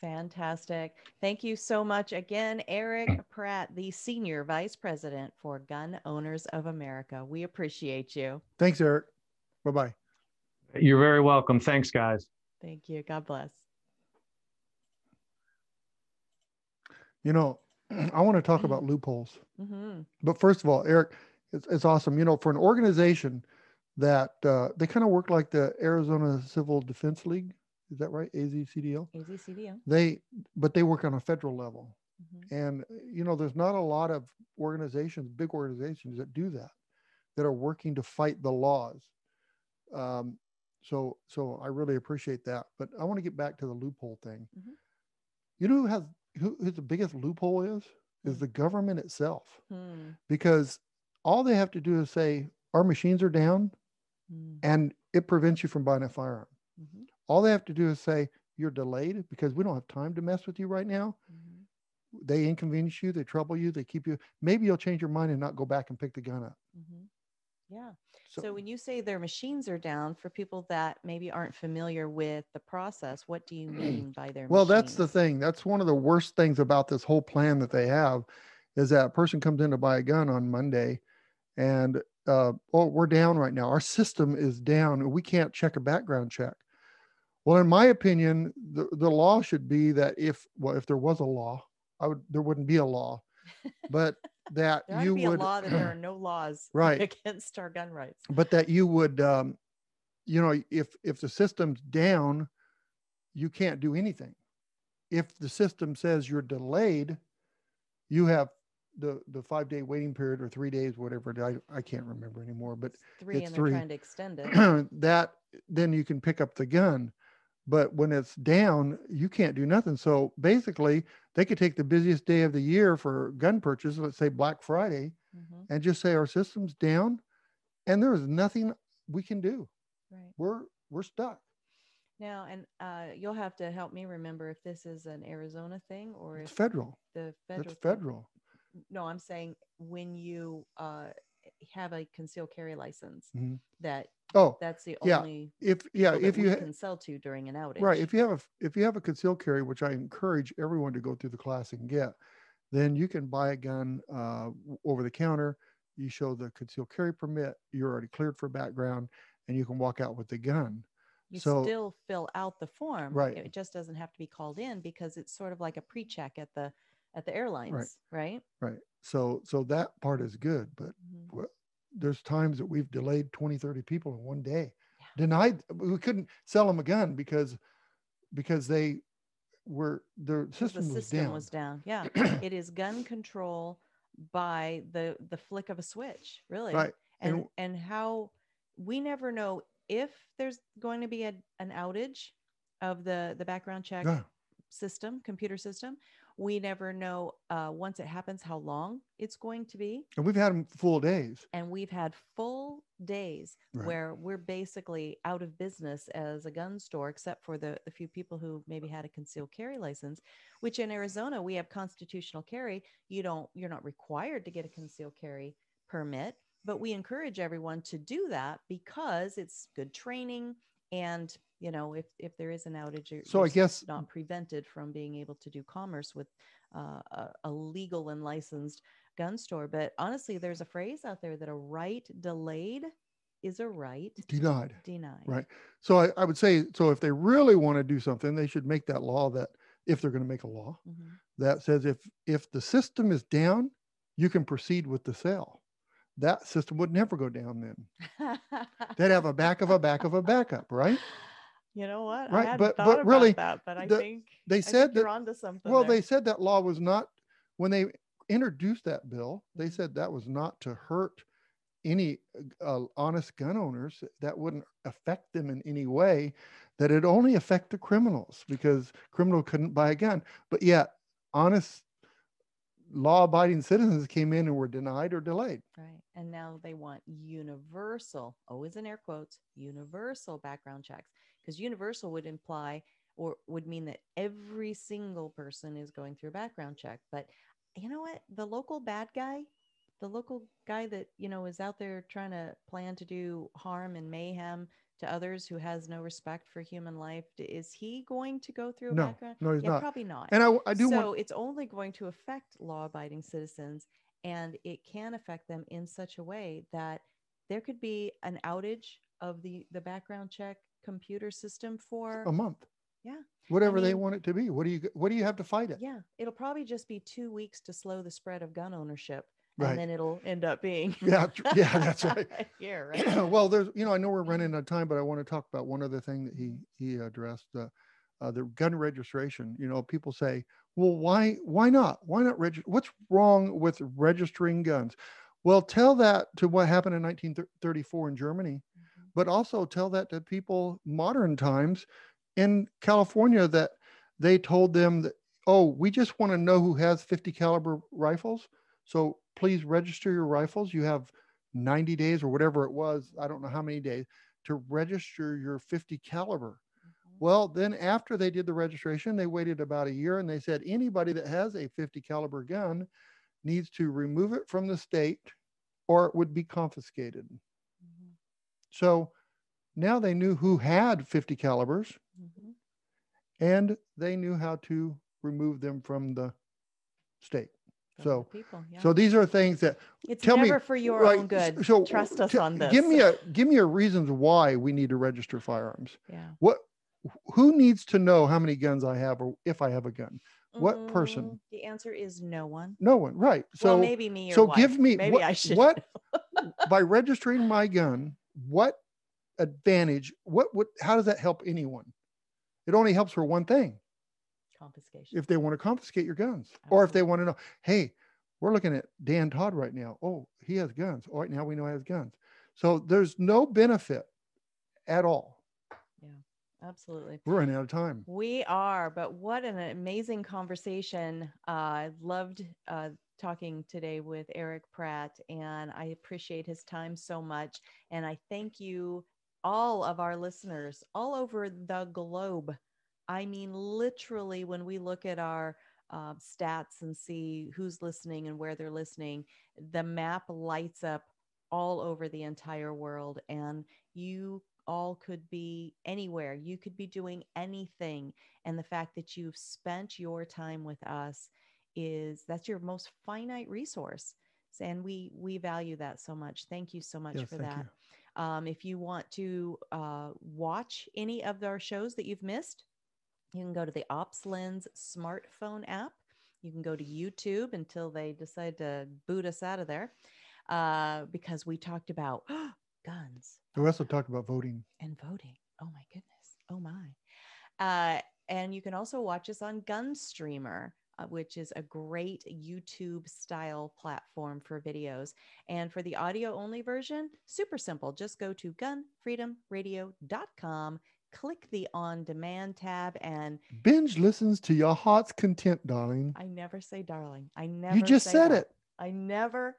Fantastic. Thank you so much again, Erich Pratt, the Senior Vice President for Gun Owners of America. We appreciate you. Thanks, Erich. Bye bye. You're very welcome. Thanks, guys. Thank you. God bless. You know, I want to talk about loopholes. Mm-hmm. But first of all, Erich, it's, it's awesome. You know, for an organization that uh, they kind of work like the Arizona Civil Defense League. Is that right? AZCDL. AZCDL. They, but they work on a federal level, mm-hmm. and you know, there's not a lot of organizations, big organizations that do that, that are working to fight the laws. Um, so, so I really appreciate that. But I want to get back to the loophole thing. Mm-hmm. You know who has who, who the biggest loophole is? Is hmm. the government itself, hmm. because all they have to do is say, our machines are down mm. and it prevents you from buying a firearm. Mm-hmm. All they have to do is say, you're delayed because we don't have time to mess with you right now. Mm-hmm. They inconvenience you, they trouble you, they keep you. Maybe you'll change your mind and not go back and pick the gun up. Mm-hmm. Yeah. So, so, when you say their machines are down, for people that maybe aren't familiar with the process, what do you mean by their? Well, machines? that's the thing. That's one of the worst things about this whole plan that they have, is that a person comes in to buy a gun on Monday, and uh, oh, we're down right now. Our system is down. We can't check a background check. Well, in my opinion, the, the law should be that if well, if there was a law, I would there wouldn't be a law, but that you be would be a law that there are no laws right against our gun rights. But that you would, um, you know, if if the system's down, you can't do anything. If the system says you're delayed, you have the the five day waiting period or three days, whatever I, I can't remember anymore, but it's three it's and three. they're trying to extend it. that then you can pick up the gun. But when it's down, you can't do nothing. So basically, they could take the busiest day of the year for gun purchase, let's say Black Friday, mm-hmm. and just say our system's down, and there is nothing we can do. Right. We're we're stuck. Now, and uh, you'll have to help me remember if this is an Arizona thing or it's federal. The federal. It's federal no, I'm saying when you uh, have a concealed carry license, mm-hmm. that oh, that's the yeah. only if yeah if you can sell to during an outage. Right. If you have a if you have a concealed carry, which I encourage everyone to go through the class and get, then you can buy a gun uh, over the counter. You show the concealed carry permit. You're already cleared for background, and you can walk out with the gun. You so, still fill out the form. Right. It just doesn't have to be called in because it's sort of like a pre-check at the at the airlines, right? Right. right. So so that part is good, but mm-hmm. There's times that we've delayed 20, 30 people in one day. Yeah. Denied we couldn't sell them a gun because because they were their system, the was system down. was down. Yeah. it is gun control by the the flick of a switch, really. Right. And and, and how we never know if there's going to be a, an outage of the the background check yeah. system, computer system, we never know uh, once it happens how long it's going to be. And we've had full days. And we've had full days right. where we're basically out of business as a gun store, except for the, the few people who maybe had a concealed carry license, which in Arizona, we have constitutional carry. You don't, you're not required to get a concealed carry permit, but we encourage everyone to do that because it's good training and you know if if there is an outage you're, So I you're guess- not prevented from being able to do commerce with uh, a, a legal and licensed gun store but honestly there's a phrase out there that a right delayed is a right Denied. denied Right. So I, I would say, so if they really want to do something, they should make that law that if they're going to make a law Mhm. that says if if the system is down, you can proceed with the sale. That system would never go down then. They'd have a back of a back of a backup, right? You know what Right, I hadn't but- thought but about really, that but i the- think They I said think you're that onto something well, there. they said that law was not when they introduced that bill, they Mhm. said that was not to hurt any uh, honest gun owners. That wouldn't affect them in any way. That it only affect the criminals because criminal couldn't buy a gun. But yet, honest, law-abiding citizens came in and were denied or delayed. Right. And now they want universal, always in air quotes, universal background checks. Because universal would imply or would mean that every single person is going through a background check. But you know what? The local bad guy, the local guy that, you know, is out there trying to plan to do harm and mayhem to others who has no respect for human life, is he going to go through a No, background? no, he's yeah, not. probably not And I, I do so want it's only going to affect law-abiding citizens and it can affect them in such a way that there could be an outage of the the background check computer system for a month. Yeah. Whatever they mean- want it to be. What do you what do you have to fight it? yeah it'll probably just be two weeks to slow the spread of gun ownership Right. and then it'll end up being Yeah, yeah, that's right. yeah right well, there's, you know, I know we're running out of time, but I want to talk about one other thing that he he addressed, uh, uh, the gun registration. You know, people say, well, why why not? Why not register? What's wrong with registering guns? Well, tell that to what happened in 1934 in Germany. But also tell that to people modern times in California that they told them that, oh, we just want to know who has 50 caliber rifles. So please register your rifles. You have 90 days or whatever it was. I don't know how many days to register your 50 caliber. Mhm. Well, then after they did the registration, they waited about a year and they said anybody that has a 50 caliber gun needs to remove it from the state or it would be confiscated. So now they knew who had 50 calibers Mhm. and they knew how to remove them from the state. So people yeah so these are things that it's tell me- for your right, own good So trust us t- on this Give me a give me a reasons why we need to register firearms. yeah What who needs to know how many guns I have or if I have a gun? What person? Mm, the answer is no one No one, right? So well maybe me or so give me maybe what, i should what by registering my gun, what advantage, what would how does that help anyone? It only helps for one thing. confiscation If they want to confiscate your guns, or if they want to know, hey, we're looking at Dan Todd right now. Oh, he has guns. All right, now we know he has guns. So there's no benefit at all. Yeah Absolutely We're running out of time. We are, but what an amazing conversation. Uh, I loved uh, talking today with Erich Pratt, and I appreciate his time so much. And I thank you, all of our listeners all over the globe. I mean, literally, when we look at our uh, stats and see who's listening and where they're listening, the map lights up all over the entire world. And you all could be anywhere. You could be doing anything. And the fact that you've spent your time with us is that's your most finite resource. And we we value that so much. Thank you so much Yes, for that. you. Um, if you want to uh, watch any of our shows that you've missed, you can go to the OpsLens smartphone app. You can go to YouTube until they decide to boot us out of there uh, because we talked about guns We also talked about voting. and voting. Oh my goodness. Oh my. Uh, and you can also watch us on Gunstreamer, which is a great YouTube style platform for videos. And for the audio only version, super simple. Just go to gunfreedomradio.com, click the on demand tab, and Binge listens to your heart's content, darling. I never say darling. I never You just said that. it. I never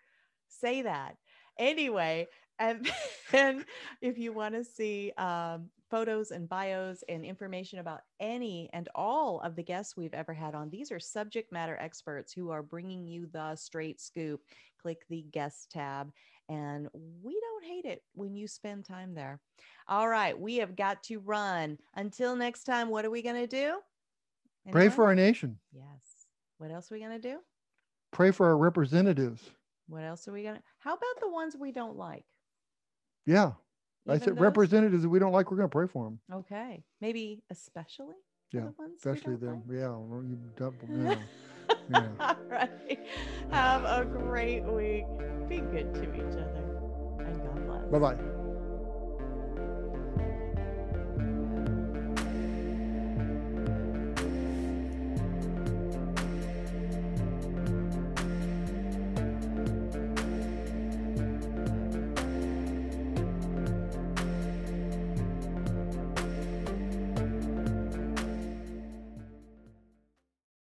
say that. Anyway, and then if you want to see um, photos and bios and information about any and all of the guests we've ever had on, these are subject matter experts who are bringing you the straight scoop. Click the guest tab. And we don't hate it when you spend time there. All right, we have got to run. Until next time, what are we going to do? Pray for our nation. Yes. What else are we going to do? Pray for our representatives. What else are we going to? How about the ones we don't like? Yeah. I said those? representatives that we don't like, we're going to pray for them. Okay. Maybe especially Yeah, the ones Especially them. like? Yeah. You double, yeah. Yeah. All right. Have a great week. Be good to each other. And God bless. Bye bye.